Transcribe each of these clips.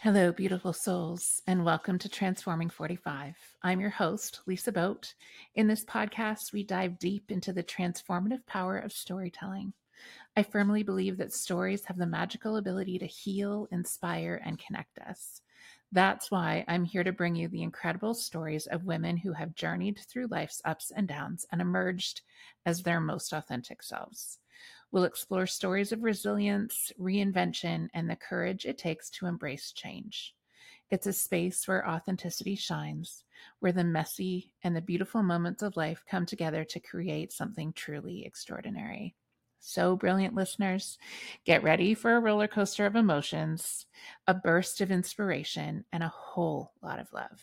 Hello, beautiful souls, and welcome to Transforming 45. I'm your host, Lisa Boat. In this podcast, we dive deep into the transformative power of storytelling. I firmly believe that stories have the magical ability to heal, inspire, and connect us. That's why I'm here to bring you the incredible stories of women who have journeyed through life's ups and downs and emerged as their most authentic selves. We'll explore stories of resilience, reinvention, and the courage it takes to embrace change. It's a space where authenticity shines, where the messy and the beautiful moments of life come together to create something truly extraordinary. So, brilliant listeners, get ready for a roller coaster of emotions, a burst of inspiration, and a whole lot of love.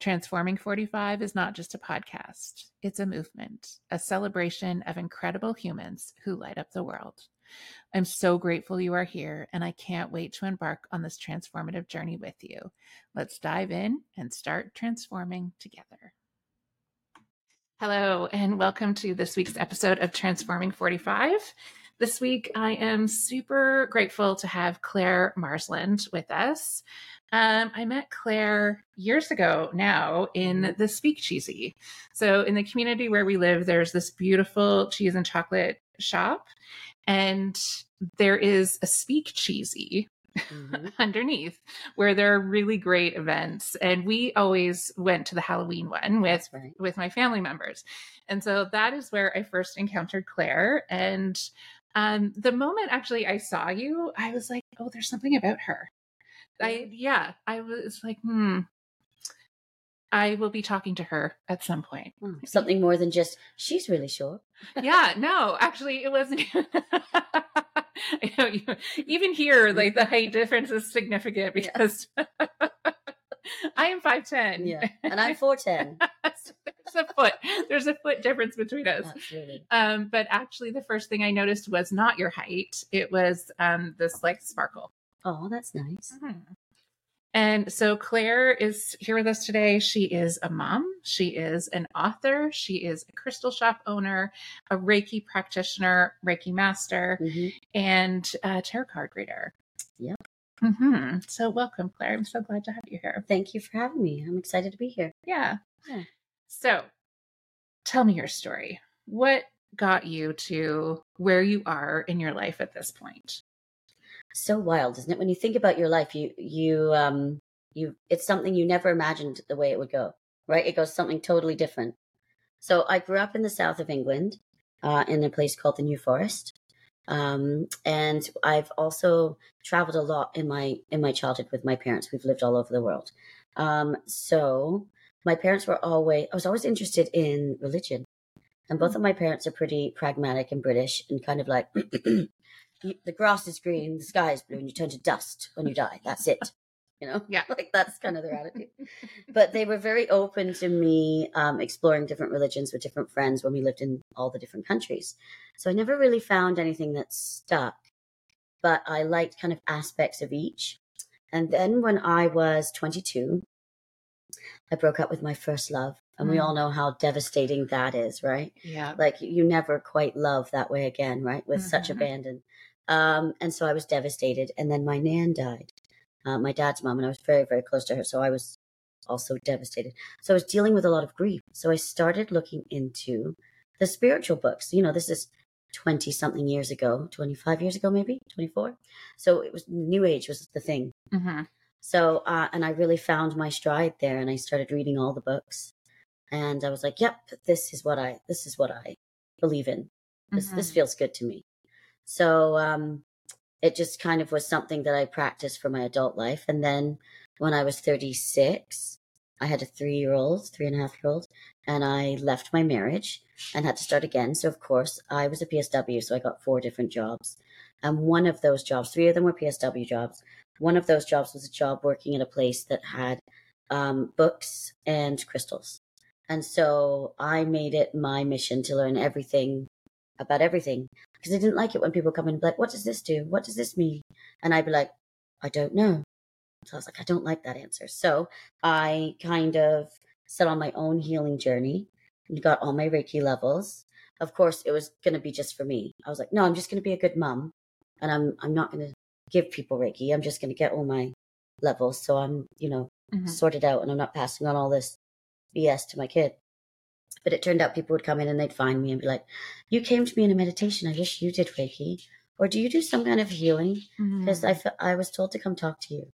Transforming 45 is not just a podcast, it's a movement, a celebration of incredible humans who light up the world. I'm so grateful you are here, and I can't wait to embark on this transformative journey with you. Let's dive in and start transforming together. Hello, and welcome to this week's episode of Transforming 45. This week, I am super grateful to have Claire Marsland with us. Um, I met Claire years ago now in the Speak Cheesy. So, in the community where we live, there's this beautiful cheese and chocolate shop, and there is a Speak Cheesy mm-hmm. underneath where there are really great events and we always went to the halloween one with right. with my family members and so that is where i first encountered claire and um, the moment actually i saw you i was like oh there's something about her I yeah, I was like, hmm. I will be talking to her at some point. Hmm, something more than just she's really short. yeah, no, actually, it wasn't. I know you, even here, like the height difference is significant because yeah. I am five ten. Yeah, and I'm four ten. there's a foot. There's a foot difference between us. Absolutely. Um, but actually, the first thing I noticed was not your height. It was um this like sparkle. Oh, that's nice. Mm-hmm. And so Claire is here with us today. She is a mom, she is an author, she is a crystal shop owner, a Reiki practitioner, Reiki master, mm-hmm. and a tarot card reader. Yep. Mm-hmm. So welcome, Claire. I'm so glad to have you here. Thank you for having me. I'm excited to be here. Yeah. yeah. So tell me your story. What got you to where you are in your life at this point? So wild, isn't it? When you think about your life, you you um you it's something you never imagined the way it would go, right? It goes something totally different. So I grew up in the south of England, uh, in a place called the New Forest, um, and I've also traveled a lot in my in my childhood with my parents. We've lived all over the world. Um, so my parents were always I was always interested in religion, and both of my parents are pretty pragmatic and British and kind of like the grass is green, the sky is blue, and you turn to dust when you die. That's it. You know, yeah, like that's kind of their attitude. but they were very open to me um, exploring different religions with different friends when we lived in all the different countries. So I never really found anything that stuck, but I liked kind of aspects of each. And then when I was 22, I broke up with my first love. And mm. we all know how devastating that is, right? Yeah. Like you never quite love that way again, right? With mm-hmm. such abandon. Um, and so I was devastated. And then my nan died, uh, my dad's mom, and I was very, very close to her. So I was also devastated. So I was dealing with a lot of grief. So I started looking into the spiritual books. You know, this is 20 something years ago, 25 years ago, maybe 24. So it was New Age was the thing. Mm-hmm. So, uh, and I really found my stride there and I started reading all the books and I was like, yep, this is what I, this is what I believe in. This, mm-hmm. this feels good to me. So um, it just kind of was something that I practiced for my adult life. And then when I was 36, I had a three year old, three and a half year old, and I left my marriage and had to start again. So, of course, I was a PSW, so I got four different jobs. And one of those jobs, three of them were PSW jobs. One of those jobs was a job working at a place that had um, books and crystals. And so I made it my mission to learn everything about everything because I didn't like it when people come in and be like, what does this do? What does this mean? And I'd be like, I don't know. So I was like, I don't like that answer. So I kind of set on my own healing journey and got all my Reiki levels. Of course, it was going to be just for me. I was like, no, I'm just going to be a good mom and I'm, I'm not going to give people Reiki. I'm just going to get all my levels. So I'm, you know, Mhm. sorted out and I'm not passing on all this BS to my kid. But it turned out people would come in and they'd find me and be like, You came to me in a meditation. I wish you did Reiki. Or do you do some kind of healing? Because Mhm. I, fe- I was told to come talk to you.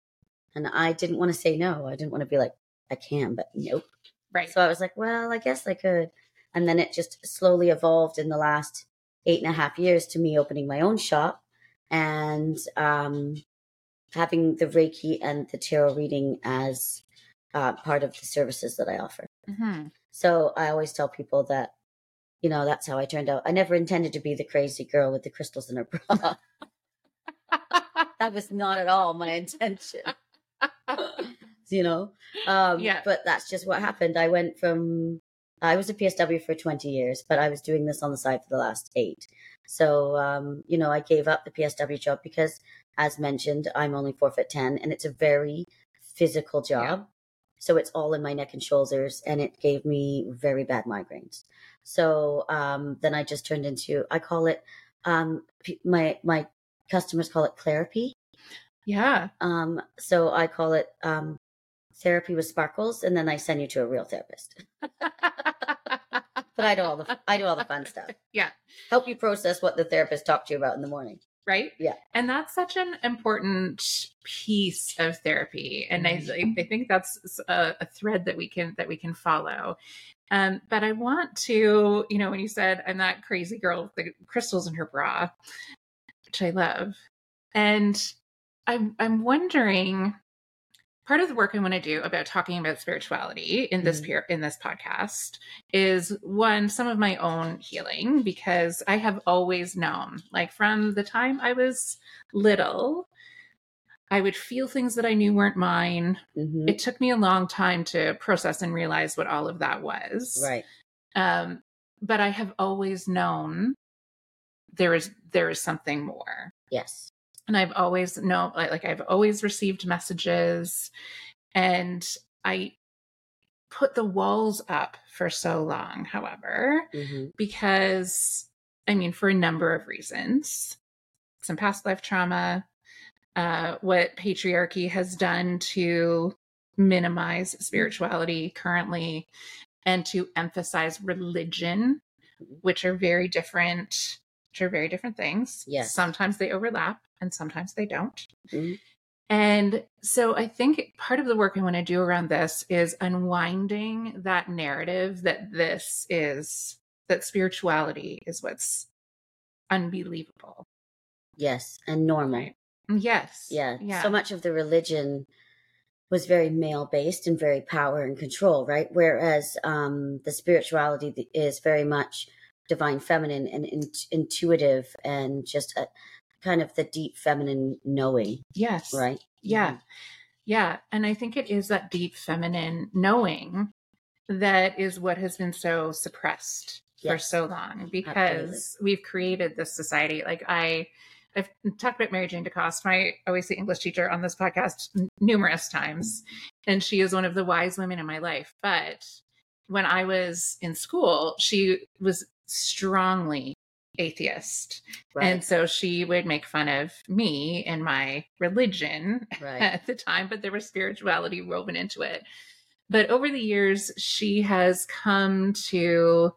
And I didn't want to say no. I didn't want to be like, I can, but nope. right. So I was like, Well, I guess I could. And then it just slowly evolved in the last eight and a half years to me opening my own shop and um, having the Reiki and the tarot reading as uh, part of the services that I offer. Mhm. So I always tell people that, you know, that's how I turned out. I never intended to be the crazy girl with the crystals in her bra. that was not at all my intention. you know? Um, Yeah. But that's just what happened. I went from, I was a PSW for 20 years, but I was doing this on the side for the last eight. So, um, you know, I gave up the PSW job because, as mentioned, I'm only four foot 10 and it's a very physical job. So it's all in my neck and shoulders and it gave me very bad migraines. So um, then I just turned into, I call it, um, my, my customers call it therapy. yeah. Um, so I call it um, therapy with sparkles, and then I send you to a real therapist. But I do all the I do all the fun stuff. Yeah. Help you process what the therapist talked to you about in the morning. Right? Yeah. And that's such an important piece of therapy. And I, Mhm. I think that's a, a thread that we can that we can follow. Um, but I want to, you know, when you said I'm that crazy girl with the crystals in her bra, which I love, and I'm I'm wondering part of the work I want to do about talking about spirituality in this peer in this podcast is one some of my own healing because I have always known like from the time I was little I would feel things that I knew weren't mine. hmm It took me a long time to process and realize what all of that was. Right. Um, but I have always known there is there is something more Yes. And I've always known like, like I've always received messages and I put the walls up for so long, however, hmm because I mean, for a number of reasons, some past life trauma, uh, what patriarchy has done to minimize spirituality currently, and to emphasize religion, Mhm. which are very different, which are very different things. Yes. Sometimes they overlap and sometimes they don't. Mhm. And so I think part of the work I want to do around this is unwinding that narrative that this is that spirituality is what's unbelievable. Yes. And normal. Right. Yes. Yeah. Yeah. So much of the religion was very male based and very power and control, right? Whereas um, the spirituality is very much divine feminine and in- intuitive and just a kind of the deep feminine knowing, yes. right? Yeah. Mm-hmm. Yeah. And I think it is that deep feminine knowing that is what has been so suppressed for so long because we've created this society. Like I, I've talked about Mary Jane DeCoste, my OAC English teacher on this podcast n- numerous times, and she is one of the wise women in my life. But when I was in school, she was strongly atheist. Right. And so she would make fun of me and my religion right. at the time, but there was spirituality woven into it. But over the years, she has come to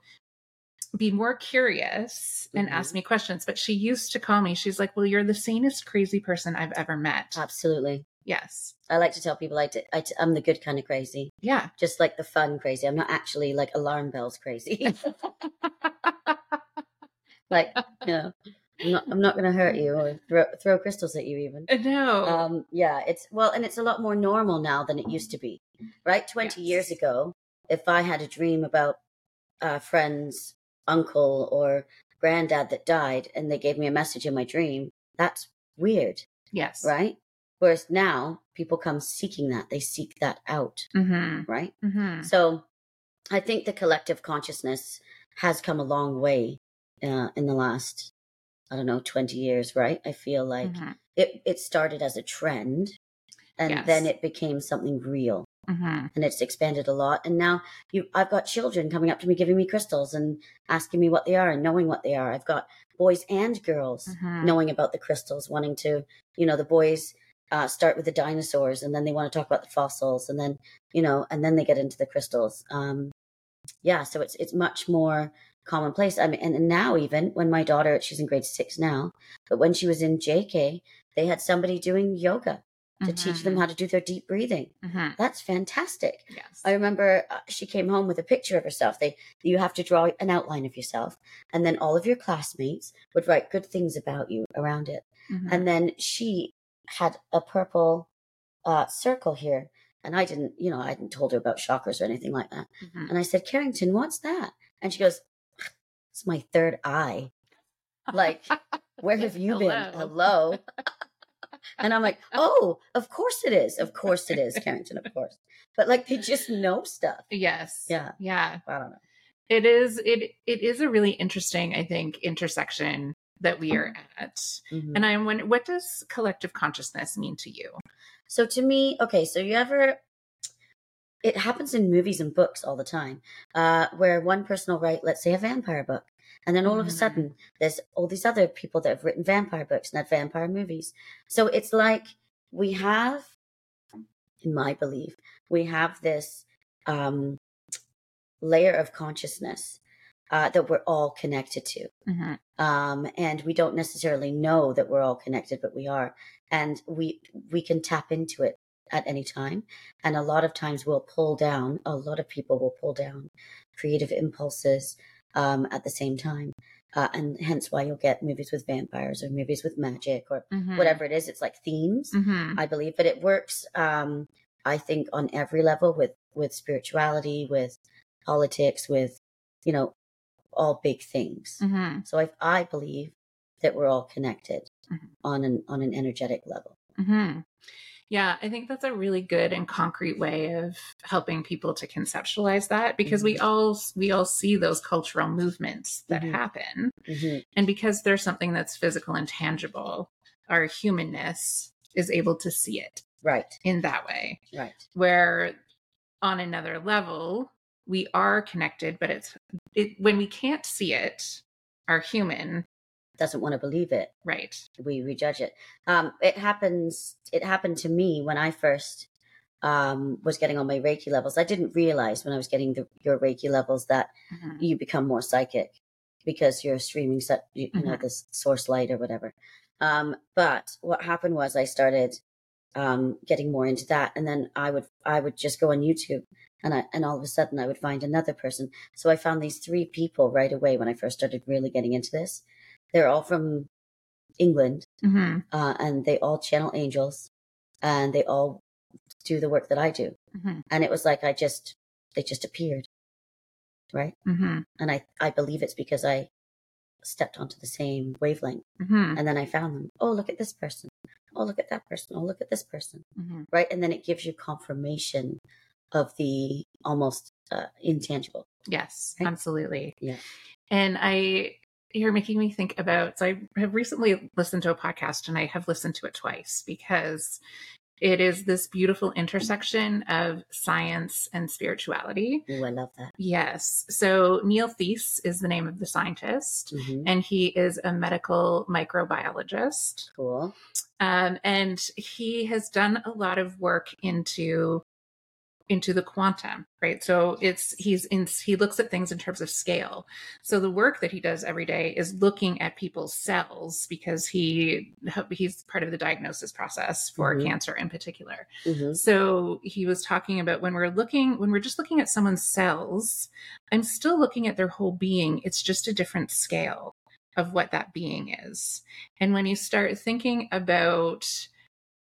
be more curious and Mhm. ask me questions. But she used to call me, she's like, Well, you're the sanest crazy person I've ever met. Absolutely. Yes. I like to tell people I t- I t- I'm the good kind of crazy, Yeah. just like the fun crazy. I'm not actually like alarm bells crazy. like, you know, I'm not, I'm not going to hurt you or throw, throw crystals at you even. no. Um, yeah, it's well, and it's a lot more normal now than it used to be, right? 20 years ago, if I had a dream about a friend's uncle or granddad that died and they gave me a message in my dream, that's weird, yes. right? Whereas now people come seeking that, they seek that out, Mm-hmm. right? Mm-hmm. So I think the collective consciousness has come a long way uh, in the last, I don't know, 20 years, right? I feel like mm-hmm. it, it started as a trend and Yes. then it became something real Mm-hmm. and it's expanded a lot. And now you, I've got children coming up to me, giving me crystals and asking me what they are and knowing what they are. I've got boys and girls Mm-hmm. knowing about the crystals, wanting to, you know, the boys uh, start with the dinosaurs and then they want to talk about the fossils and then you know and then they get into the crystals um yeah so it's it's much more commonplace i mean and, now even when my daughter she's in grade six now but when she was in jk they had somebody doing yoga to teach them Mhm. how to do their deep breathing Mhm. that's fantastic Yes. I remember uh, she came home with a picture of herself. They you have to draw an outline of yourself, and then all of your classmates would write good things about you around it. Mhm. And then she had a purple uh, circle here, and I didn't, you know, I hadn't told her about chakras or anything like that. Mhm. And I said, Carrington, what's that? And she goes, It's my third eye. Like, where have you been? Hello. Hello. And I'm like, oh, of course it is. Of course it is, Carrington, of course. But like they just know stuff. Yes. Yeah. Yeah. I don't know. It is it it is a really interesting, I think, intersection that we are at. Mhm. And I'm wondering what does collective consciousness mean to you? So to me, okay, so you ever it happens in movies and books all the time, uh, where one person will write, let's say, a vampire book. And then all of a Mhm. sudden, there's all these other people that have written vampire books and had vampire movies. So it's like we have, in my belief, we have this um, layer of consciousness uh, that we're all connected to. Mhm. um, and we don't necessarily know that we're all connected, but we are, and we we can tap into it at any time. And a lot of times we'll pull down. A lot of people will pull down creative impulses um, at the same time, uh, and hence why you'll get movies with vampires or movies with magic or Mhm. whatever it is. It's like themes. Mhm. I believe, but it works. Um, I think on every level with with spirituality, with politics, with you know all big things. Mhm. So I, I believe that we're all connected Mhm. on an on an energetic level. hmm Yeah, I think that's a really good and concrete way of helping people to conceptualize that because we all we all see those cultural movements that Mhm. happen, hmm and because there's something that's physical and tangible, our humanness is able to see it Right, in that way. right, Where on another level, we are connected, but it's it when we can't see it, our human, doesn't want to believe it. right? We rejudge it. Um, it happens. It happened to me when I first um, was getting on my Reiki levels. I didn't realize when I was getting the, your Reiki levels that Mhm. you become more psychic because you're streaming set, you, you know, Mhm. this source light or whatever. Um, but what happened was I started um, getting more into that, and then I would I would just go on YouTube, and I and all of a sudden I would find another person. So I found these three people right away when I first started really getting into this. They're all from England, Mhm. uh, and they all channel angels, and they all do the work that I do. Mhm. And it was like I just they just appeared, right? Mhm. and I I believe it's because I stepped onto the same wavelength, Mhm. and then I found them. Oh, look at this person. Oh, look at that person. Oh, look at this person. Mhm. Right, and then it gives you confirmation of the almost uh, intangible. Yes, Right? absolutely. Yeah. And I, you're making me think about, so I have recently listened to a podcast and I have listened to it twice because it is this beautiful intersection of science and spirituality. Oh, I love that. Yes. So Neil Theise is the name of the scientist. hmm And he is a medical microbiologist. Cool. Um, and he has done a lot of work into into the quantum right? So it's he's in he looks at things in terms of scale. So the work that he does every day is looking at people's cells because he he's part of the diagnosis process for Mhm. cancer in particular. Hmm so he was talking about when we're looking when we're just looking at someone's cells i'm still looking at their whole being. It's just a different scale of what that being is. And when you start thinking about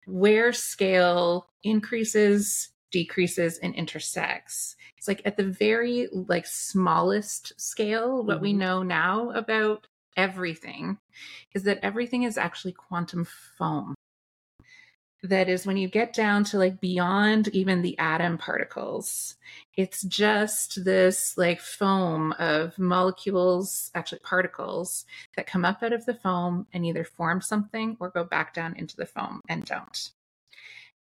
where scale increases decreases and intersects. It's like at the very like smallest scale what we Mhm. know now about everything is that everything is actually quantum foam. That is when you get down to like beyond even the atom particles it's just this like foam of molecules actually particles that come up out of the foam and either form something or go back down into the foam and don't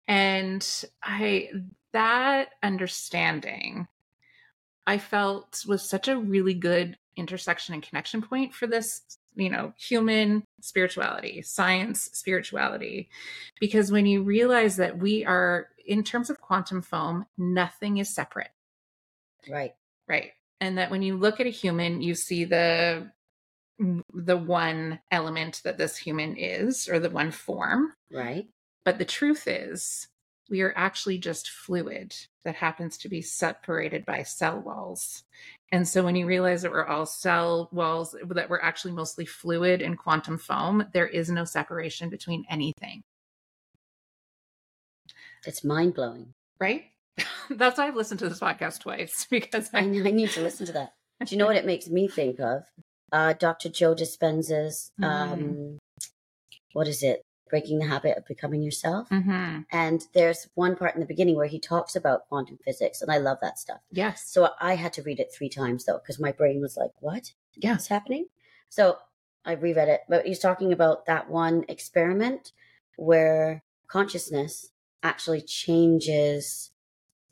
and i that understanding i felt was such a really good intersection and connection point for this you know, human spirituality, science spirituality. Because when you realize that we are, in terms of quantum foam, nothing is separate. Right. Right. And that when you look at a human, you see the the one element that this human is or the one form. Right. But the truth is we are actually just fluid that happens to be separated by cell walls. And so when you realize that we're all cell walls, that we're actually mostly fluid and quantum foam, there is no separation between anything. It's mind blowing. Right? That's why I've listened to this podcast twice because I, I, I need to listen to that. Do you know what it makes me think of? Uh, Dr. Joe Dispenza's, mm. um, what is it? Breaking the habit of becoming yourself. Mm-hmm. And there's one part in the beginning where he talks about quantum physics, and I love that stuff. Yes. So I had to read it three times though, because my brain was like, "What? Yeah. What's happening?" So I reread it, but he's talking about that one experiment where consciousness actually changes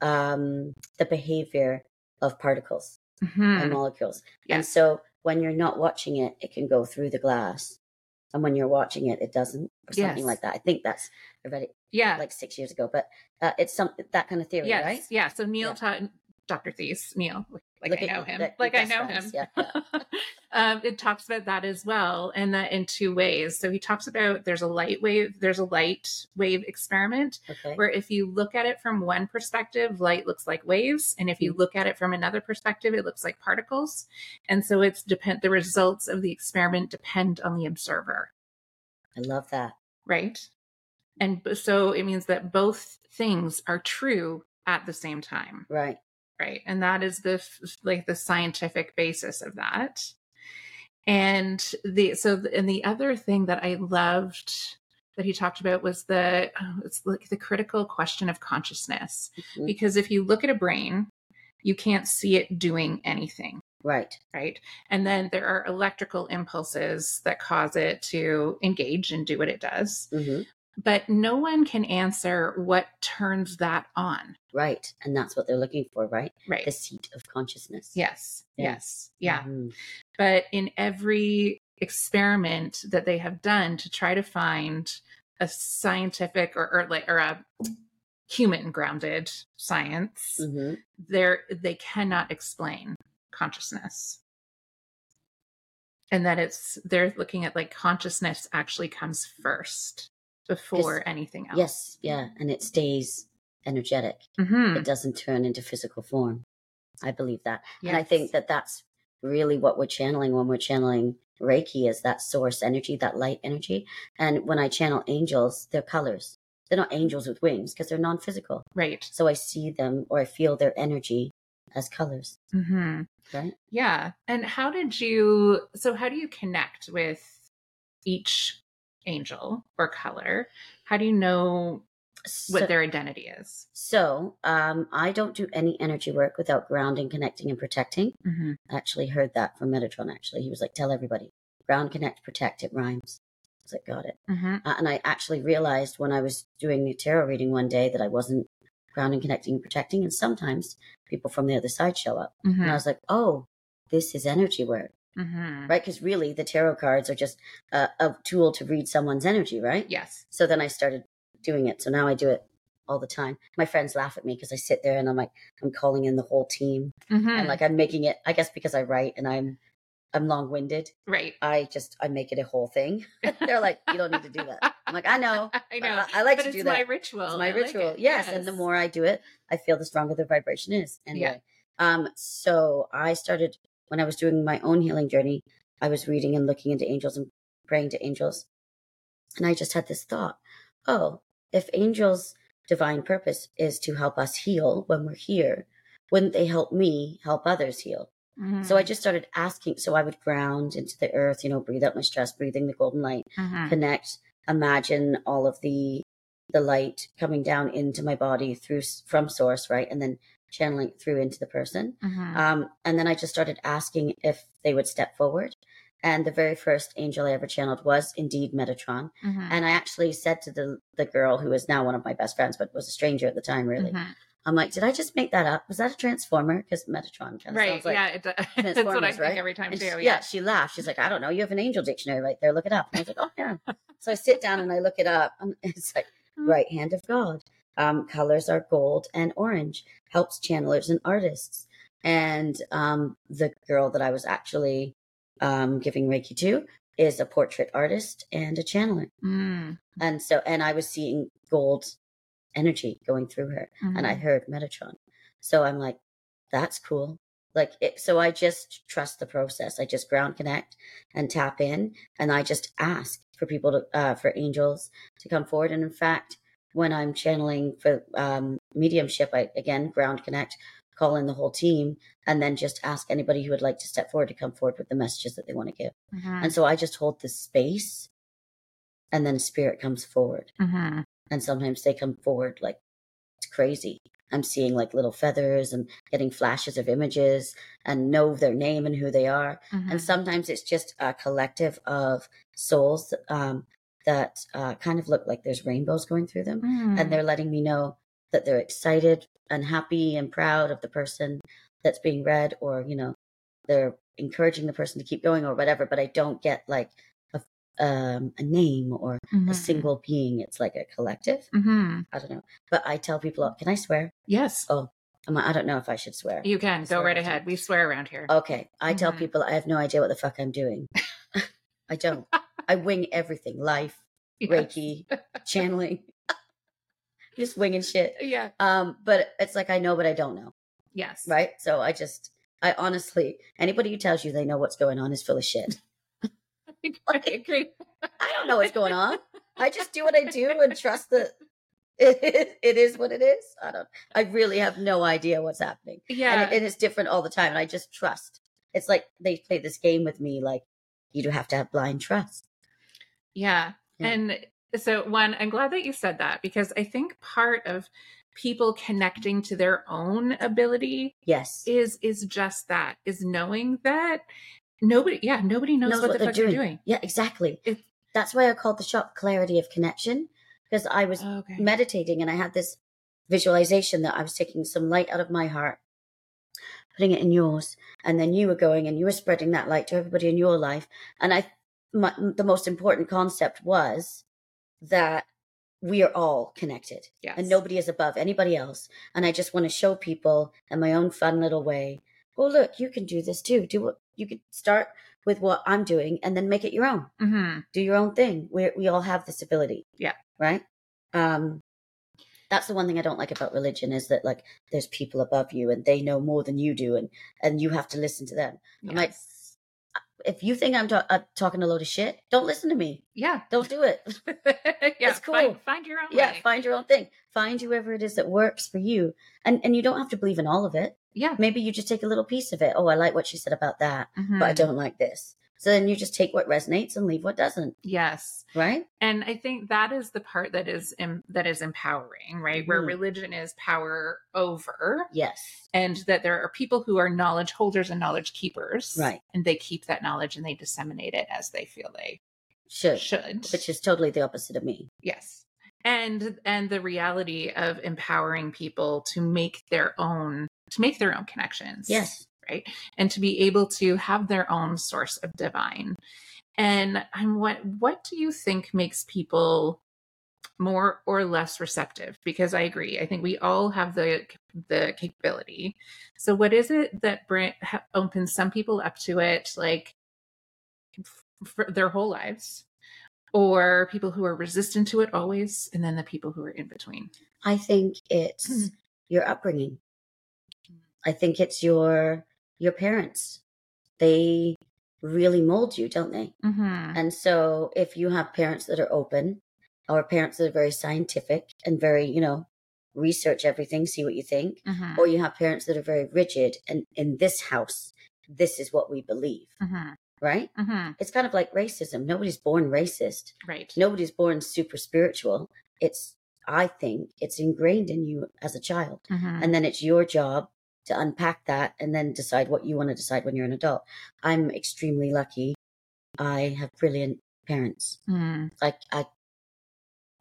um, the behavior of particles mm-hmm. and molecules. Yes. And so when you're not watching it, it can go through the glass and when you're watching it, it doesn't, or something Yes. like that. I think that's I read it Yeah. like six years ago, but uh, it's some that kind of theory, yes. right? Yeah. So Neil Yeah. taught Dr. Theise, Neil, like Look I know him. that- like I know friends, him. yeah, um, it talks about that as well, and that in two ways. So he talks about there's a light wave, there's a light wave experiment Okay. where if you look at it from one perspective, light looks like waves, and if you Mm. look at it from another perspective, it looks like particles. And so it's depend the results of the experiment depend on the observer, I love that. right? And so it means that both things are true at the same time, Right. right? And that is the like the scientific basis of that. And the so and the other thing that I loved that he talked about was the oh, it's like the critical question of consciousness Mhm. because if you look at a brain you can't see it doing anything Right. right and then there are electrical impulses that cause it to engage and do what it does hmm but no one can answer what turns that on Right. And that's what they're looking for, right? right The seat of consciousness. yes Yeah. yes yeah Mhm. but in every experiment that they have done to try to find a scientific or, or like or a human grounded science Mhm. they're they cannot explain consciousness and that it's they're looking at like consciousness actually comes first before anything else Yes. Yeah. And it stays energetic. Mhm. It doesn't turn into physical form. I believe that. And I think that that's really what we're channeling when we're channeling Reiki is that source energy, that light energy. And when I channel angels, they're colors. They're not angels with wings because they're non physical. right So I see them or I feel their energy as colors, hmm right? Yeah. And how did you, so how do you connect with each angel or color? How do you know what So, their identity is? so um, I don't do any energy work without grounding, connecting, and protecting. Mm-hmm. I actually heard that from Metatron, actually. He was like, tell everybody ground, connect, protect, it rhymes. I was like, got it. Mm-hmm. Uh, and I actually realized when I was doing a tarot reading one day that I wasn't grounding, connecting, and protecting. And sometimes people from the other side show up. And I Mm-hmm. was like, oh, this is energy work, Mm-hmm. right? Because really, the tarot cards are just a, a tool to read someone's energy, right? Yes. So then I started doing it. So now I do it all the time. My friends laugh at me because I sit there and I'm like, I'm calling in the whole team. Mm-hmm. And like, I'm making it, I guess because I write and I'm, I'm long winded. right. I just, I make it a whole thing. They're like, you don't need to do that. I'm like, I know. I know. I, I like but to it's do my that. ritual. It's my I like ritual. it. yes. And the more I do it, I feel the stronger the vibration is. Anyway. Um, so I started when I was doing my own healing journey, I was reading and looking into angels and praying to angels. And I just had this thought, oh, if angels divine purpose is to help us heal when we're here, wouldn't they help me help others heal? Mhm. So I just started asking. So I would ground into the earth, you know, breathe out my stress, breathing the golden light, Mhm. connect, imagine all of the the light coming down into my body through from source, right, and then channeling through into the person. Mhm. Um, and then I just started asking if they would step forward. And the very first angel I ever channeled was indeed Metatron. Mhm. And I actually said to the the girl who is now one of my best friends, but was a stranger at the time, really. Mhm. I'm like, did I just make that up? Was that a transformer? Because Metatron kind of right. sounds like yeah. It, does. that's what I think right? every time And too. she- yeah. she laughed. She's like, I don't know. You have an angel dictionary right there. Look it up. And I was like, oh yeah. so I sit down and I look it up. And it's like Hmm. right hand of God. Um, colors are gold and orange. Helps channelers and artists. And um, the girl that I was actually um, giving Reiki to is a portrait artist and a channeler. Mm, And so, and I was seeing gold energy going through her and I mhm. heard Metatron. So I'm like, that's cool. Like, it, so I just trust the process. I just ground connect and tap in, and I just ask for people to, uh, for angels to come forward. And in fact, when I'm channeling for um, mediumship, I again ground connect, call in the whole team, and then just ask anybody who would like to step forward to come forward with the messages that they want to give. Mhm. And so I just hold this space, and then spirit comes forward Mhm. And sometimes they come forward like it's crazy. I'm seeing like little feathers and getting flashes of images and know their name and who they are. Mhm. And sometimes it's just a collective of souls um, that uh, kind of look like there's rainbows going through them. Mm. And they're letting me know that they're excited and happy and proud of the person that's being read, or, you know, they're encouraging the person to keep going or whatever. But I don't get like um, a name or a Mhm. single being. It's like a collective. Mhm. I don't know. But I tell people, can I swear? Yes, Oh, I'm I don't know if I should swear. you can go right ahead. time. We swear around here. Okay. I tell Mhm. people I have no idea what the fuck I'm doing. I don't. I wing everything life, Yes. Reiki, channeling, just winging shit. Yeah. Um, but it's like I know, but I don't know. Yes. Right. So I just, I honestly, anybody who tells you they know what's going on is full of shit. I agree. I don't know what's going on. I just do what I do and trust that it is, it is what it is. I don't, I really have no idea what's happening. Yeah. and it, it is different all the time and i just trust it's like they play this game with me like you do have to have blind trust Yeah. Yeah. And so, one, I'm glad that you said that because I think part of people connecting to their own ability yes is is just that is knowing that nobody yeah nobody knows, what, the they're fuck they're doing. yeah exactly. It- that's why i called the shop clarity of connection because i was okay. meditating and i had this visualization that i was taking some light out of my heart putting it in yours and then you were going and you were spreading that light to everybody in your life. And i my, the most important concept was that we are all connected yes. and nobody is above anybody else. And I just want to show people in my own fun little way, oh, look, you can do this too. Do what you could start with what I'm doing and then make it your own. hmm Do your own thing. We we all have this ability. Yeah. Right. Um, that's the one thing I don't like about religion is that like there's people above you and they know more than you do and and you have to listen to them. I'm like, If you think I'm ta- uh, talking a load of shit, don't listen to me. yeah Don't do it. yeah It's find, cool. find your own yeah, way find your own thing. Find whoever it is that works for you, and and you don't have to believe in all of it. Yeah Maybe you just take a little piece of it. Oh, I like what she said about that, Mhm. but I don't like this. So then you just take what resonates and leave what doesn't. yes Right? and i think that is the part that is em- that is empowering right where Mhm. religion is power over Yes. and that there are people who are knowledge holders and knowledge keepers Right. and they keep that knowledge and they disseminate it as they feel they Should. should Which is totally the opposite of me. yes and and the reality of empowering people to make their own to make their own connections Yes. right and to be able to have their own source of divine and i'm what what do you think makes people more or less receptive because i agree i think we all have the the capability so what is it that bring, ha, opens some people up to it like f- for their whole lives or people who are resistant to it always and then the people who are in between I think it's Mhm. your upbringing. I think it's your your parents. They really mold you, don't they? mm-hmm. And so if you have parents that are open or parents that are very scientific and very, you know, research everything, see what you think, Mm-hmm. or you have parents that are very rigid and in this house, this is what we believe, Mm-hmm. right? Mm-hmm. It's kind of like racism. Nobody's born racist. right Nobody's born super spiritual. It's I think it's ingrained in you as a child. Mhm. And then it's your job to unpack that and then decide what you want to decide when you're an adult. I'm extremely lucky. I have brilliant parents. Mm. Like I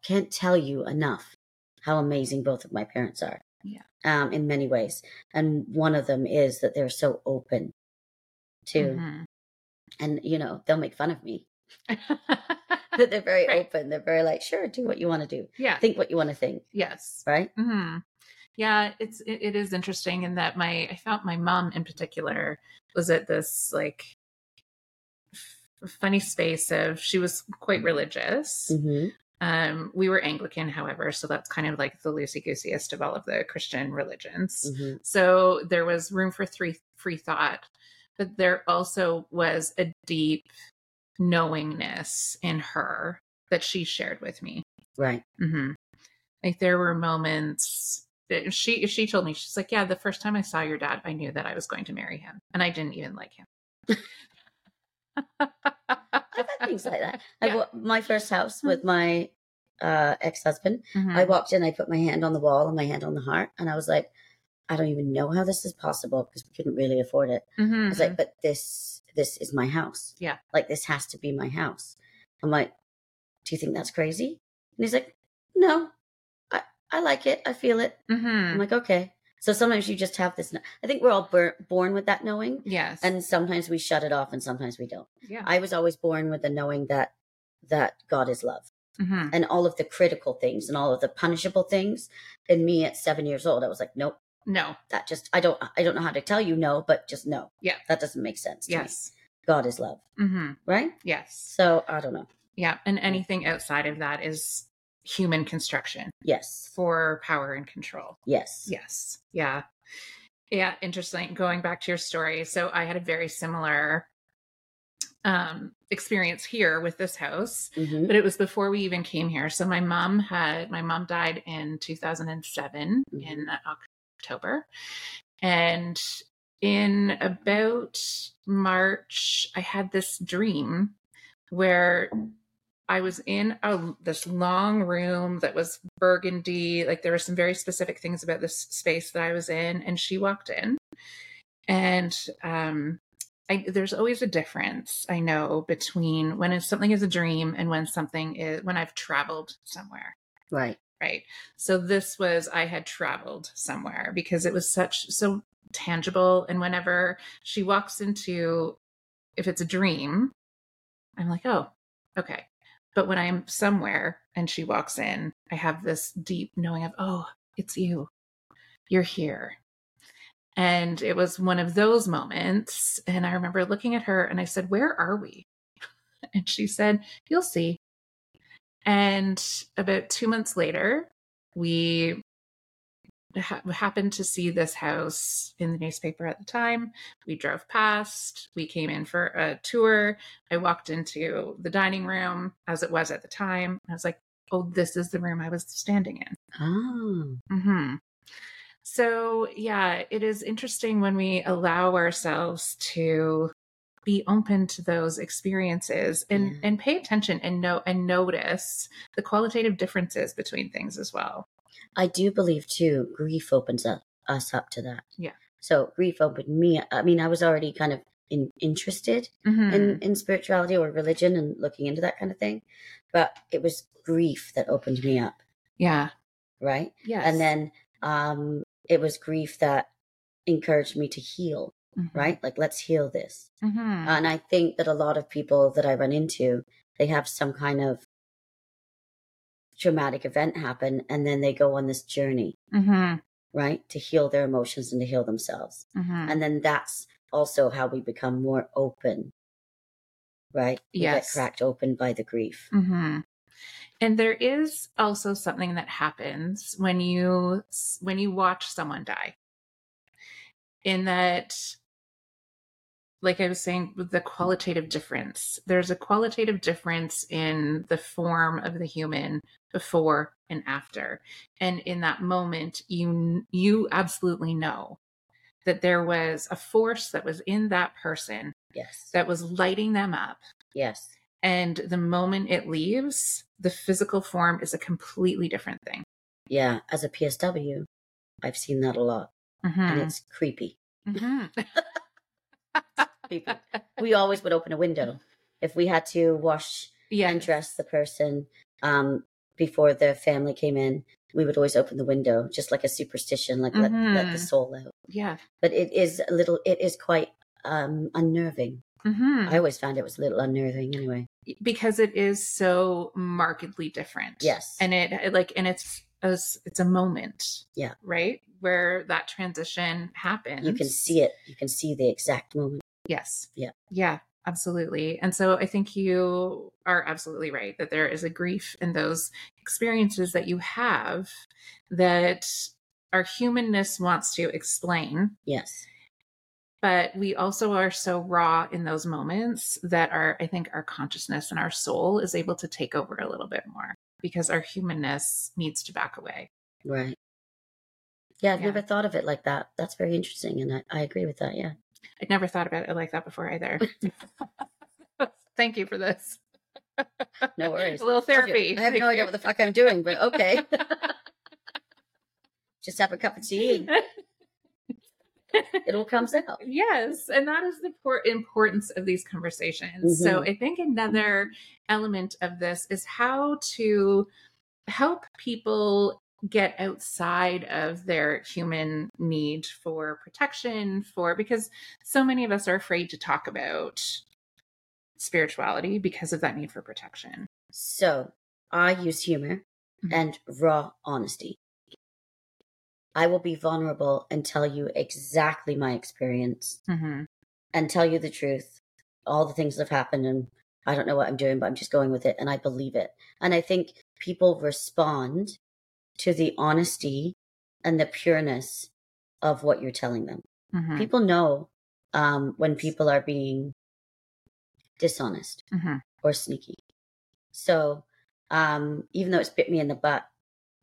can't tell you enough how amazing both of my parents are. Yeah. Um, in many ways. And one of them is that they're so open to, Mhm. and you know, they'll make fun of me, but they're very Right. open. They're very like, sure, do what you want to do. yeah. Think what you want to think. yes. Right. hmm Yeah, it's it, it is interesting in that my I found my mom in particular was at this like f- funny space of she was quite religious. hmm Um, we were Anglican, however, so that's kind of like the loosey gooseyest of all of the Christian religions. hmm So there was room for three free thought, but there also was a deep knowingness in her that she shared with me. Right. hmm Like there were moments she she told me she's like, yeah, the first time I saw your dad, I knew that I was going to marry him, and I didn't even like him. I've had things like that. I Yeah. wa- my first house with my uh, ex husband. Mhm. I walked in, I put my hand on the wall and my hand on the heart, and I was like, I don't even know how this is possible because we couldn't really afford it. Mhm. I was like, but this this is my house. Yeah. Like this has to be my house. I'm like, do you think that's crazy? And he's like, no, I like it. I feel it. Mhm. I'm like, okay. So sometimes you just have this. I think we're all bur- born with that knowing, yes, and sometimes we shut it off, and sometimes we don't. yeah, I was always born with the knowing that that God is love Mhm. and all of the critical things and all of the punishable things. In me at seven years old, I was like, nope, no, that just I don't I don't know how to tell you no, but just no. Yeah. that doesn't make sense. To me. yes, God is love, hmm right? yes, So I don't know. yeah, and anything outside of that is human construction Yes, for power and control. yes, Yes. Yeah. Yeah. Interesting. Going back to your story. So I had a very similar um, experience here with this house, hmm but it was before we even came here. So my mom had, my mom died in 2007 in October. And in about March, I had this dream where I was in a, this long room that was burgundy. Like there were some very specific things about this space that I was in, and she walked in, and um, I, there's always a difference I know between when something is a dream and when something is when I've traveled somewhere. Right, right. So this was i had traveled somewhere because it was such so tangible. And whenever she walks into if it's a dream i'm like oh okay but when i'm somewhere and she walks in i have this deep knowing of oh it's you. You're here. And it was one of those moments and i remember looking at her and i said where are we? And she said you'll see. And about two months later, we ha- happened to see this house in the newspaper at the time. We drove past, we came in for a tour. I walked into the dining room as it was at the time. I was like, oh, this is the room I was standing in. oh, hmm So, yeah, it is interesting when we allow ourselves to be open to those experiences and Yeah. and pay attention and know and notice the qualitative differences between things as well. I do believe too. Grief opens up, us up to that. Yeah. So grief opened me. I mean, I was already kind of in, interested Mhm. in in spirituality or religion and looking into that kind of thing, but it was grief that opened me up, yeah. right? Yeah. And then um, it was grief that encouraged me to heal, Mhm. right? Like let's heal this. Mhm. And I think that a lot of people that I run into, they have some kind of traumatic event happen and then they go on this journey, Mhm. right? To heal their emotions and to heal themselves. Mhm. And then that's also how we become more open, right? We Yes. get cracked open by the grief. hmm And there is also something that happens when you when you watch someone die. In that, like I was saying, with the qualitative difference, there's a qualitative difference in the form of the human before and after, and in that moment, you you absolutely know that there was a force that was in that person Yes. that was lighting them up yes. and the moment it leaves, the physical form is a completely different thing. Yeah. As a PSW, I've seen that a lot and Mhm. it's creepy. Mhm. we always would open a window if we had to wash yeah. and dress the person um, before the family came in. we would always open the window, just like a superstition, like let, let the Mhm. soul out. Yeah. But it is a little, it is quite um, unnerving. hmm I always found it was a little unnerving anyway. Because it is so markedly different. Yes. And it, like, and it's, as it's a moment. Yeah. Right. Where that transition happens. You can see it. You can see the exact moment. Yes. Yeah. Yeah, absolutely. And so I think you are absolutely right that there is a grief in those experiences that you have that our humanness wants to explain, Yes. but we also are so raw in those moments that our I think our consciousness and our soul is able to take over a little bit more because our humanness needs to back away. Right. Yeah, I've Yeah. never thought of it like that. That's very interesting. And I, I agree with that. Yeah. I'd never thought about it like that before either. Thank you for this. No worries. A little therapy. I have no idea what the fuck I'm doing, but okay. Just have a cup of tea. It all comes out. yes, and that is the por- importance of these conversations. So Mm-hmm. I think another element of this is how to help people get outside of their human need for protection for because so many of us are afraid to talk about spirituality because of that need for protection. So I use humor Mhm. and raw honesty. I will be vulnerable and tell you exactly my experience Mm-hmm. and tell you the truth, all the things that have happened. And I don't know what I'm doing, but I'm just going with it and I believe it. And I think people respond to the honesty and the pureness of what you're telling them. Mm-hmm. People know um, when people are being dishonest Mm-hmm. or sneaky. So um, even though it's bit me in the butt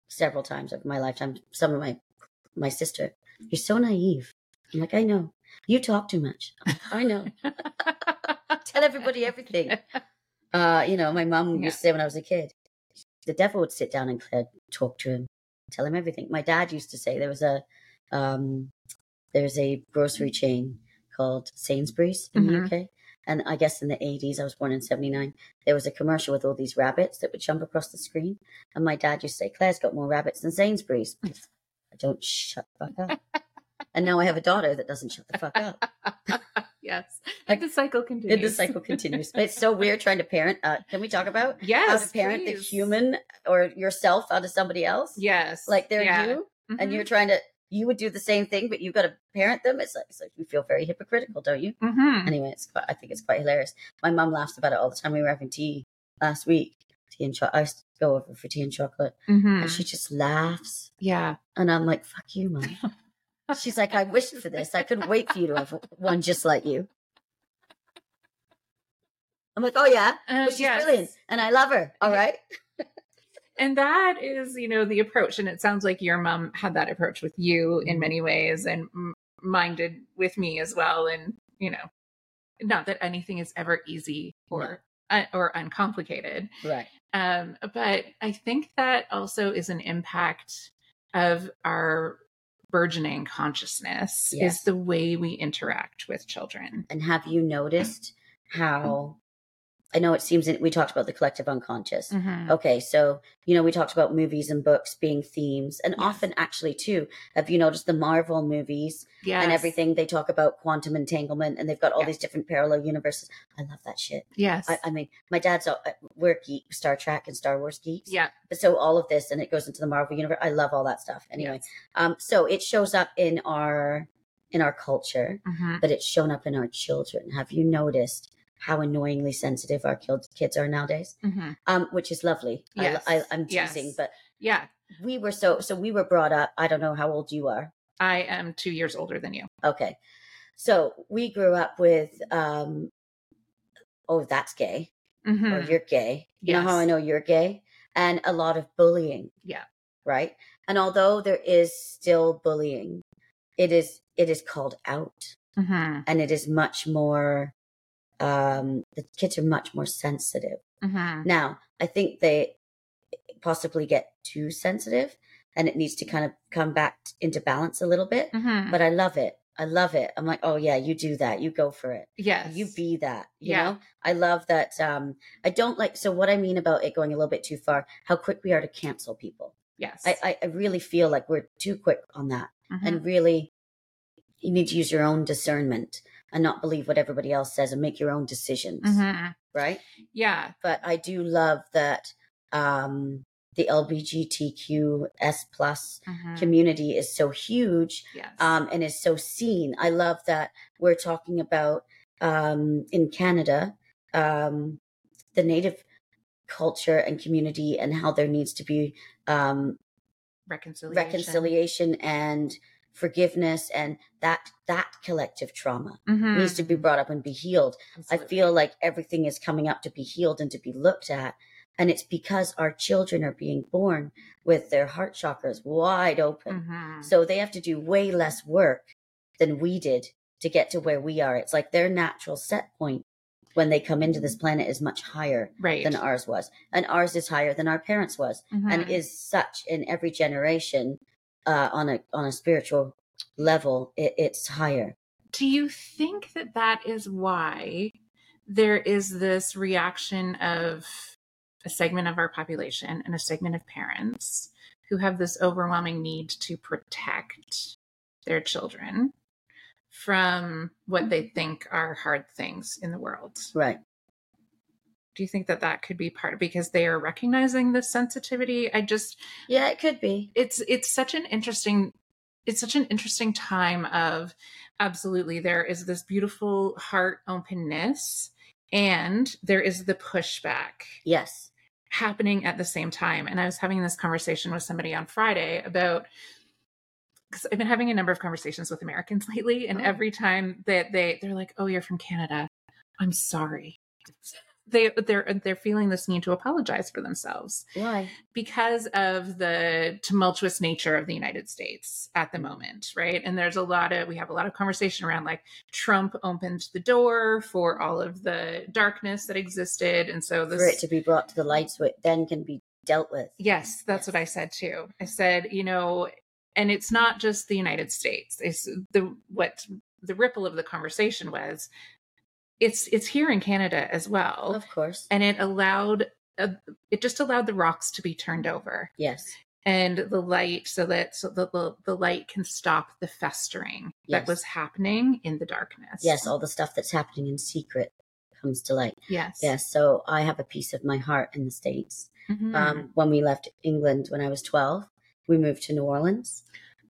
several times over my lifetime, some of my my sister, you're so naive. I'm like, I know. You talk too much. I know. Tell everybody everything. Uh, you know, my mom Yeah. used to say when I was a kid, the devil would sit down and Claire talk to him, tell him everything. My dad used to say there was a um, was a grocery chain called Sainsbury's in Mhm. the UK. And I guess in the 80s, I was born in 79, there was a commercial with all these rabbits that would jump across the screen. And my dad used to say, Claire's got more rabbits than Sainsbury's. I don't shut the fuck up. And now I have a daughter that doesn't shut the fuck up. yes. Like, the cycle continues. And the cycle continues. But it's so weird trying to parent. Uh, can we talk about Yes. how to parent the human or yourself out of somebody else? Yes. Like they're Yeah. you, and Mhm. you're trying to. You would do the same thing, but you've got to parent them. It's like, it's like you feel very hypocritical, don't you? Mm-hmm. Anyway, it's quite, I think it's quite hilarious. My mom laughs about it all the time. We were having tea last week, tea and chocolate. I used to go over for tea and chocolate, Mhm. and she just laughs, Yeah. and I'm like, "Fuck you, mum." She's like, "I wished for this. I couldn't wait for you to have one just like you." I'm like, "Oh yeah, Uh, she's yes. brilliant, and I love her." All right, And that is, you know, the approach. And it sounds like your mom had that approach with you in Mhm. many ways and mine did with me as well. And, you know, not that anything is ever easy or, uh, or uncomplicated. right, Um, but I think that also is an impact of our burgeoning consciousness Yes. is the way we interact with children. and have you noticed how? I know it seems that we talked about the collective unconscious. Mhm. Okay, so you know we talked about movies and books being themes, and Yes. often actually too. Have you noticed the Marvel movies Yes. and everything? They talk about quantum entanglement, and they've got all Yeah. these different parallel universes. I love that shit. Yes. I, I mean, my dad's a, we're geek, Star Trek and Star Wars geeks. yeah. But so all of this, and it goes into the Marvel universe. I love all that stuff. Anyway, Yes. um, so it shows up in our in our culture, Mhm. but it's shown up in our children. Have you noticed? How annoyingly sensitive our kids are nowadays Mhm. um, which is lovely. Yes. I, I, I'm teasing, Yes. but Yeah. we were so so we were brought up. I don't know how old you are. I am two years older than you. Okay, so we grew up with, um, oh, that's gay, or Mhm. you're gay. You know how I know you're gay, and a lot of bullying. Yeah. right. And although there is still bullying, it is it is called out, Mhm. and it is much more. Um, the kids are much more sensitive. Mhm. Now, I think they possibly get too sensitive and it needs to kind of come back into balance a little bit. Mhm. But I love it. I love it. I'm like, oh yeah, you do that. You go for it. yes. You be that. You Yeah. know? I love that. Um, I don't like so what I mean about it going a little bit too far, how quick we are to cancel people. Yes. I, I, really feel like we're too quick on that. Mhm. And really, you need to use your own discernment and not believe what everybody else says and make your own decisions, Mhm. right? Yeah. But I do love that um, the LGBTQS plus Mhm. community is so huge Yes. um, and is so seen. I love that we're talking about um, in Canada um, the Native culture and community and how there needs to be um, reconciliation. reconciliation and forgiveness and that that collective trauma Mhm. needs to be brought up and be healed. I feel like everything is coming up to be healed and to be looked at. And it's because our children are being born with their heart chakras wide open. Mhm. So they have to do way less work than we did to get to where we are. It's like their natural set point when they come into this planet is much higher right. than ours was. And ours is higher than our parents was. And Mhm. is such in every generation uh, on a on a spiritual level, it, it's higher. Do you think that that is why there is this reaction of a segment of our population and a segment of parents who have this overwhelming need to protect their children from what they think are hard things in the world? Right. Do you think that that could be part because they are recognizing this sensitivity? I just Yeah, it could be. it's it's such an interesting it's such an interesting time of absolutely there is this beautiful heart openness and there is the pushback Yes. happening at the same time and i was having this conversation with somebody on friday about because i've been having a number of conversations with americans lately and Oh. every time that they they're like oh you're from canada i'm sorry they they're they're feeling this need to apologize for themselves Why? because of the tumultuous nature of the United States at the moment, right? And there's a lot of we have a lot of conversation around like Trump opened the door for all of the darkness that existed, and so this For it to be brought to the light so it then can be dealt with. Yes, that's what I said too. I said, you know, and it's not just the United States. It's the what the ripple of the conversation was. It's it's here in Canada as well, Of course. and it allowed uh, it just allowed the rocks to be turned over Yes. and the light so that so the, the, the light can stop the festering Yes. that was happening in the darkness Yes, all the stuff that's happening in secret comes to light. yes Yes, so I have a piece of my heart in the States. Mhm. Um, when we left England when I was 12, we moved to New Orleans.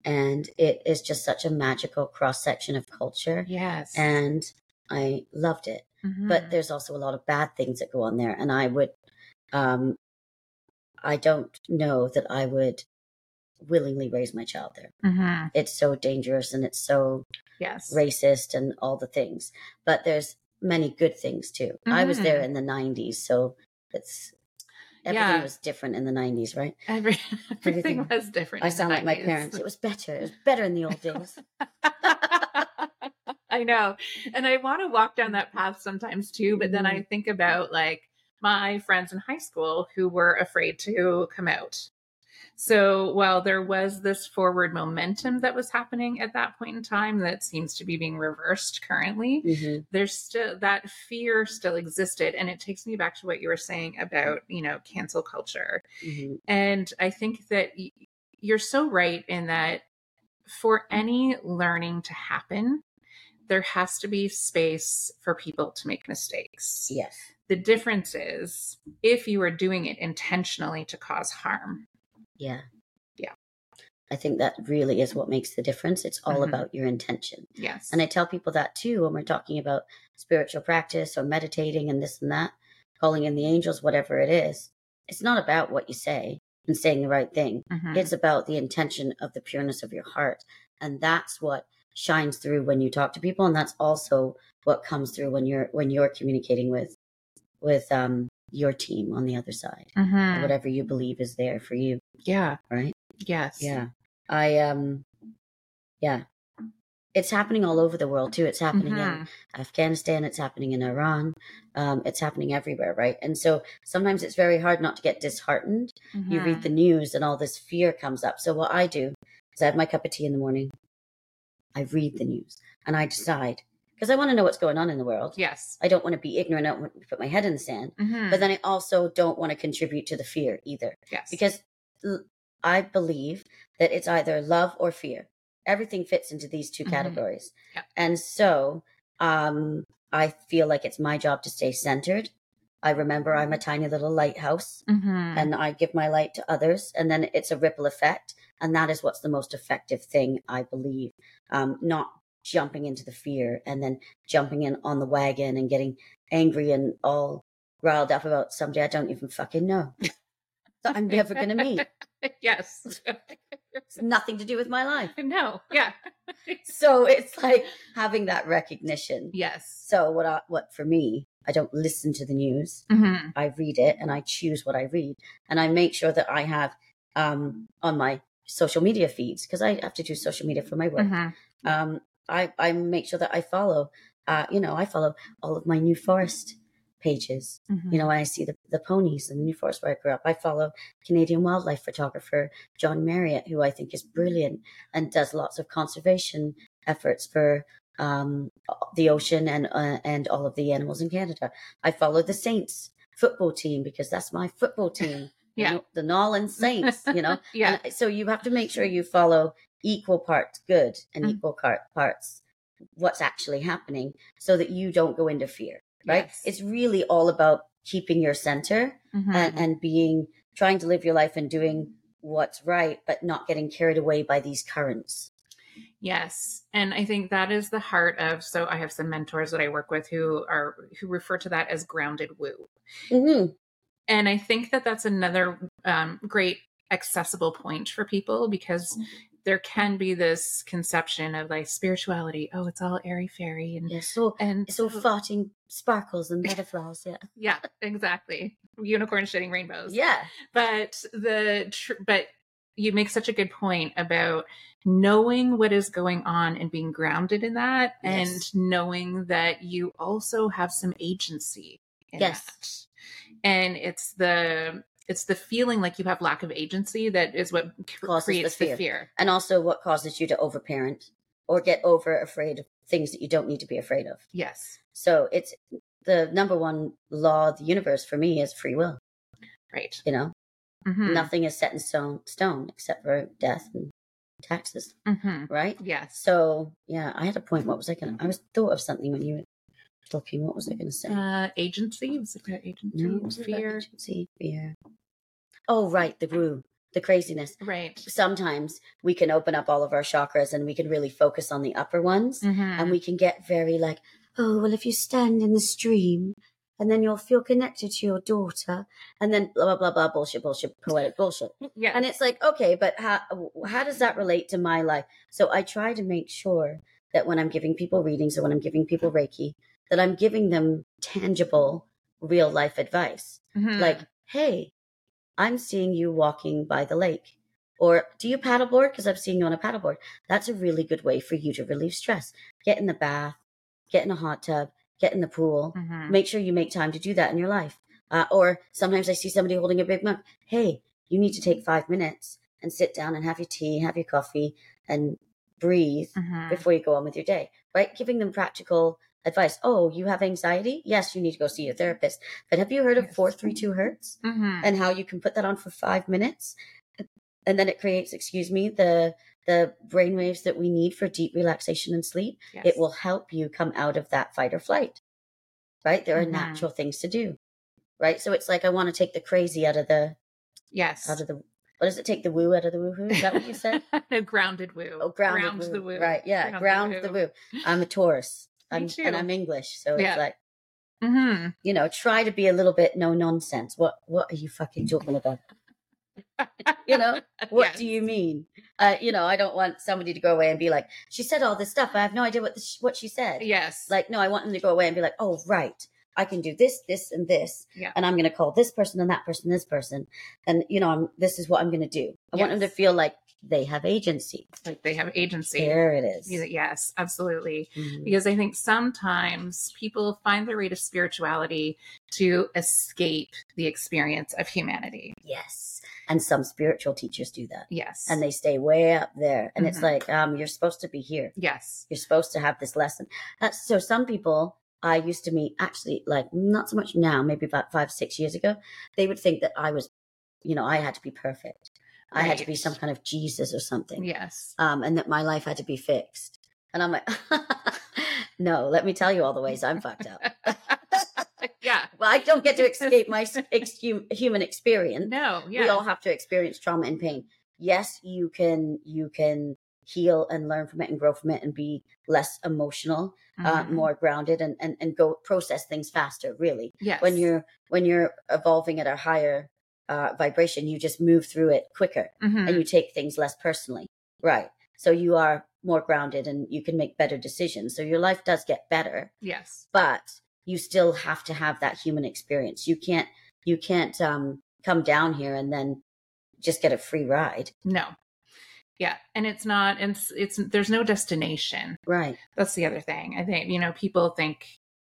And it is just such a magical cross section of culture. yes And I loved it. Mhm. But there's also a lot of bad things that go on there. And I would, um, I don't know that I would willingly raise my child there. Mhm. It's so dangerous and it's so yes racist and all the things. But there's many good things too. I was there Mhm. in the 90s, so it's everything Yeah. was different in the 90s, right? Every, everything Everything- was different I sound like my parents. It was better. It was better in the old days. I know. And I want to walk down that path sometimes too, but then Mm-hmm. I think about like my friends in high school who were afraid to come out. So while there was this forward momentum that was happening at that point in time that seems to be being reversed currently, hmm there's still that fear still existed. And it takes me back to what you were saying about, you know, cancel culture. hmm And I think that y- you're so right in that for any learning to happen, there has to be space for people to make mistakes. Yes. The difference is if you are doing it intentionally to cause harm. Yeah. Yeah. I think that really is what makes the difference. It's all Mhm. about your intention. Yes. And I tell people that too when we're talking about spiritual practice or meditating and this and that, calling in the angels, whatever it is. It's not about what you say and saying the right thing. Mhm. It's about the intention of the pureness of your heart. And that's what shines through when you talk to people. And that's also what comes through when you're when you're communicating with with um your team on the other side. Mhm. Whatever you believe is there for you, Yeah. right? Yes. Yeah. I um yeah. It's happening all over the world too. It's happening in Mhm. Afghanistan, it's happening in Iran, um, it's happening everywhere, right? And so sometimes it's very hard not to get disheartened. You read Mhm. the news and all this fear comes up. So what I do is I have my cup of tea in the morning, I read the news, and I decide because I want to know what's going on in the world. Yes. I don't want to be ignorant. I don't want to put my head in the sand. Mhm. But then I also don't want to contribute to the fear either yes. because I believe that it's either love or fear. Everything fits into these 2 Mhm. categories. Yeah. And so um, I feel like it's my job to stay centered. I remember I'm a tiny little lighthouse Mhm. and I give my light to others, and then it's a ripple effect. And that is what's the most effective thing, I believe. Um, not jumping into the fear and then jumping in on the wagon and getting angry and all riled up about somebody I don't even fucking know. that I'm never going to meet. yes. It's nothing to do with my life. no. Yeah. So it's like having that recognition. yes. So what I, what for me, I don't listen to the news. Mhm. I read it and I choose what I read. And I make sure that I have um, on my social media feeds, because I have to do social media for my work. Mhm. Um, I, I make sure that I follow, uh, you know, I follow all of my New Forest pages. Mhm. You know, when I see the, the ponies in the New Forest where I grew up, I follow Canadian wildlife photographer John Marriott, who I think is brilliant and does lots of conservation efforts for um, the ocean and uh, and all of the animals in Canada. I follow the Saints football team because that's my football team. the Yeah. New- the Nolan Saints. You know, yeah. and so you have to make sure you follow equal parts good and Mm. equal parts what's actually happening so that you don't go into fear right Yes. it's really all about keeping your center Mhm. and, and being trying to live your life and doing what's right but not getting carried away by these currents Yes. And I think that is the heart of so I have some mentors that I work with who are who refer to that as grounded woo. mm-hmm. And I think that that's another um, great accessible point for people because there can be this conception of like spirituality. Oh, it's all airy fairy and yeah so and it's all farting sparkles and butterflies yeah yeah, exactly. Unicorn shitting rainbows. yeah but the tr- but you make such a good point about knowing what is going on and being grounded in that Yes. and knowing that you also have some agency in Yes. that and it's the it's the feeling like you have lack of agency that is what Causes creates the fear. fear. and also what causes you to overparent or get over afraid of things that you don't need to be afraid of yes So it's the number one law of the universe for me is free will. right You know, Mhm. nothing is set in stone, stone except for death and taxes, Mhm. right? yeah So yeah, I had a point. What was I going? to I was thought of something when you talking. What was I going to say? uh agency was it about agency no, it was fear agency, fear. Oh right, the woo, the craziness. right Sometimes we can open up all of our chakras and we can really focus on the upper ones. Mhm. and we can get very like, oh, well, if you stand in the stream, and then you'll feel connected to your daughter, and then blah blah blah blah bullshit, bullshit, poetic bullshit. yeah And it's like, okay, but how how does that relate to my life? So I try to make sure that when I'm giving people readings or when I'm giving people Reiki, that I'm giving them tangible, real life advice. Mhm. Like, hey, I'm seeing you walking by the lake. Or do you paddleboard? Because I've seen you on a paddleboard. That's a really good way for you to relieve stress. Get in the bath, get in a hot tub, get in the pool. Mhm. Make sure you make time to do that in your life. Uh, or sometimes I see somebody holding a big mug. Hey, you need to take five minutes and sit down and have your tea, have your coffee, and breathe Mhm. before you go on with your day, right? Giving them practical advice. Oh, you have anxiety? Yes, you need to go see your therapist. But have you heard of 432 Hertz Mhm. and how you can put that on for five minutes? And then it creates, excuse me, the the brain waves that we need for deep relaxation and sleep. Yes. It will help you come out of that fight or flight. Right? There are Mhm. natural things to do. Right? So it's like I want to take the crazy out of the Yes. out of the what does it take the woo out of the woohoo? Is that what you said? no, grounded woo. Oh, grounded Ground woo. the woo. Right, yeah, Ground ground, the the, woo. woo. I'm a Taurus. I'm, and I'm English, so Yeah. it's like hmm you know, try to be a little bit no nonsense. What what are you fucking talking about? You know, what do you mean? Uh, you know, I don't want somebody to go away and be like, she said all this stuff. I have no idea what this, what she said. Yes. Like, no, I want them to go away and be like, oh, right, I can do this, this, and this, Yeah. and I'm going to call this person and that person this person, and you know, I'm this is what I'm going to do. I want them to feel like they have agency. like they have agency. There it is. Yes, absolutely. Mhm. Because I think sometimes people find their way to spirituality to escape the experience of humanity. Yes, and some spiritual teachers do that, Yes. and they stay way up there, and it's Mhm. like, um, you're supposed to be here. yes. you're supposed to have this lesson. That's, so some people I used to meet actually like not so much now, maybe about five, six years ago, they would think that I was, you know, I had to be perfect. I had to be some kind of Jesus or something. Yes. Um, and that my life had to be fixed. And I'm like, no, let me tell you all the ways I'm fucked up. yeah. Well, I don't get to escape my ex- human experience. No. Yeah. We all have to experience trauma and pain. Yes, you can you can heal and learn from it and grow from it and be less emotional, uh, Mhm. more grounded, and, and and go process things faster. Really, Yes. when you're when you're evolving at a higher uh, vibration, you just move through it quicker Mhm. and you take things less personally. Right. So you are more grounded and you can make better decisions. So your life does get better, yes. but you still have to have that human experience. You can't you can't um come down here and then just get a free ride. No. Yeah. And it's not, and it's, it's, there's no destination. Right. That's the other thing. I think, you know, people think,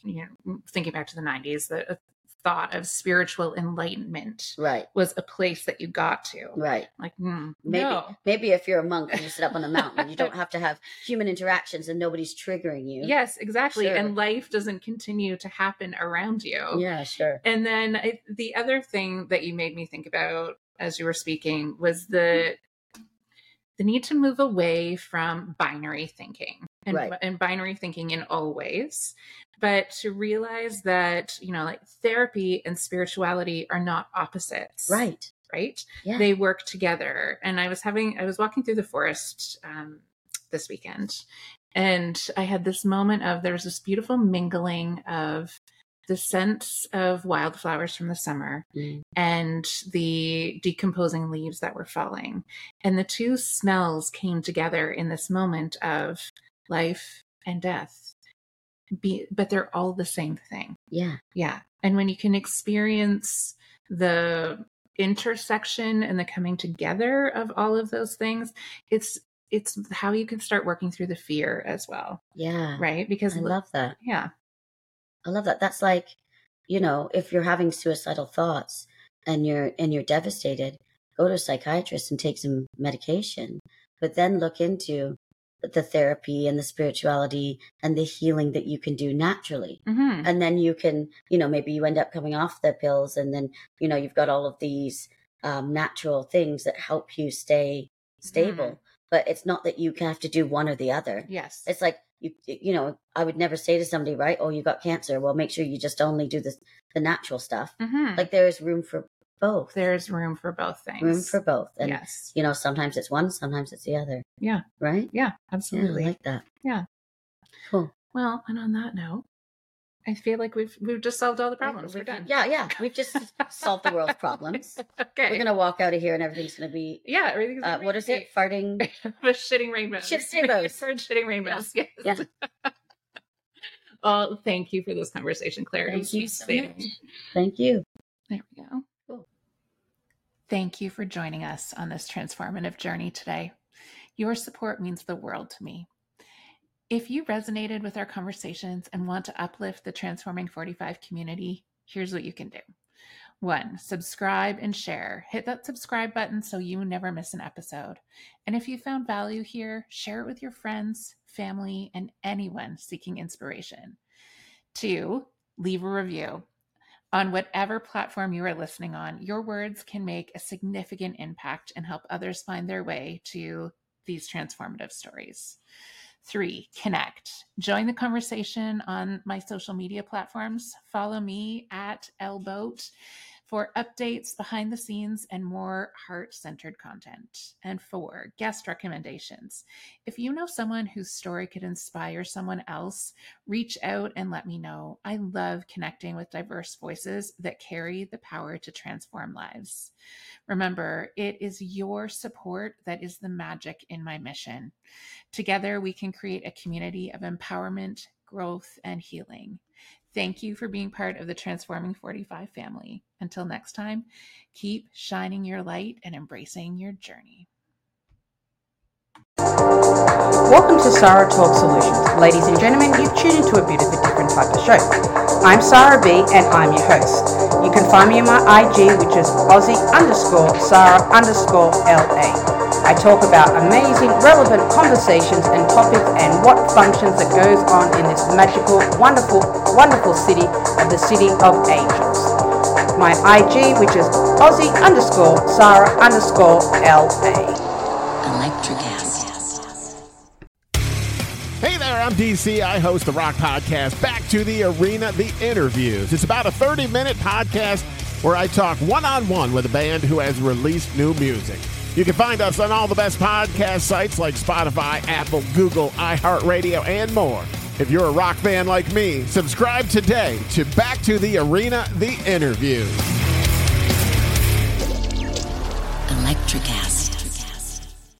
you know, thinking back to the 90s, the thought of spiritual enlightenment Right. was a place that you got to. Right. Like, mm, Maybe no. maybe if you're a monk and you sit up on a mountain, you don't have to have human interactions and nobody's triggering you. Yes, exactly. Sure. And life doesn't continue to happen around you. Yeah, sure. And then I, the other thing that you made me think about as you were speaking was the the need to move away from binary thinking and, Right. and binary thinking in all ways, but to realize that you know, like therapy and spirituality are not opposites, Right. Right? Yeah. They work together. And I was having, I was walking through the forest um, this weekend, and I had this moment of there was this beautiful mingling of the scents of wildflowers from the summer Mm. and the decomposing leaves that were falling. And the two smells came together in this moment of life and death. Be, but they're all the same thing. Yeah. Yeah. And when you can experience the intersection and the coming together of all of those things, it's it's how you can start working through the fear as well, Yeah. right? Because I love that. yeah, I love that. That's like, you know, if you're having suicidal thoughts and you're and you're devastated, go to a psychiatrist and take some medication, but then look into the therapy and the spirituality and the healing that you can do naturally. hmm And then you can, you know, maybe you end up coming off the pills and then, you know, you've got all of these um, natural things that help you stay stable. But it's not that you have to do one or the other yes, it's like you you know i would never say to somebody right oh you got cancer well make sure you just only do the the natural stuff Mhm. like there is room for both there's room for both things. room for both and yes, you know sometimes it's one sometimes it's the other Yeah. right yeah, yeah i absolutely. like that Yeah. cool Well, and on that note, I feel like we've we've just solved all the problems. We're We've- done. yeah yeah we've just solved the world's problems okay. we're gonna walk out of here and everything's gonna be yeah. Everything's uh, what is it farting shitting rainbows. Shit rainbows. Shitting rainbows. Yes. Yeah. well, thank you for this conversation, Claire. Thank you so much. thank you There we go. Cool. Thank you for joining us on this transformative journey today. Your support means the world to me. If you resonated with our conversations and want to uplift the Transforming 45 community, here's what you can do. One, subscribe and share. Hit that subscribe button so you never miss an episode. And if you found value here, share it with your friends, family, and anyone seeking inspiration. Two, leave a review. On whatever platform you are listening on, your words can make a significant impact and help others find their way to these transformative stories. Three, connect. Join the conversation on my social media platforms. Follow me at Lboat for updates, behind the scenes, and more heart centered content. And four, guest recommendations. If you know someone whose story could inspire someone else, reach out and let me know. I love connecting with diverse voices that carry the power to transform lives. Remember, it is your support that is the magic in my mission. Together, we can create a community of empowerment, growth, and healing. Thank you for being part of the Transforming 45 family. Until next time, keep shining your light and embracing your journey. Welcome to Sarah Talk Solutions. Ladies and gentlemen, you've tuned into a bit of a different type of show. I'm Sarah B and I'm your host. You can find me on my IG, which is Aussie underscore Sarah underscore LA. I talk about amazing, relevant conversations and topics and what functions that goes on in this magical, wonderful, wonderful city of the City of Angels. my IG, which is Aussie underscore Sarah underscore LA. Hey there, I'm DC. I host the Rock Podcast, Back to the Arena, The Interviews. It's about a 30 minute podcast where I talk one on one with a band who has released new music. You can find us on all the best podcast sites like Spotify, Apple, Google, iHeartRadio, and more. If you're a rock fan like me, subscribe today to Back to the Arena, The Interviews.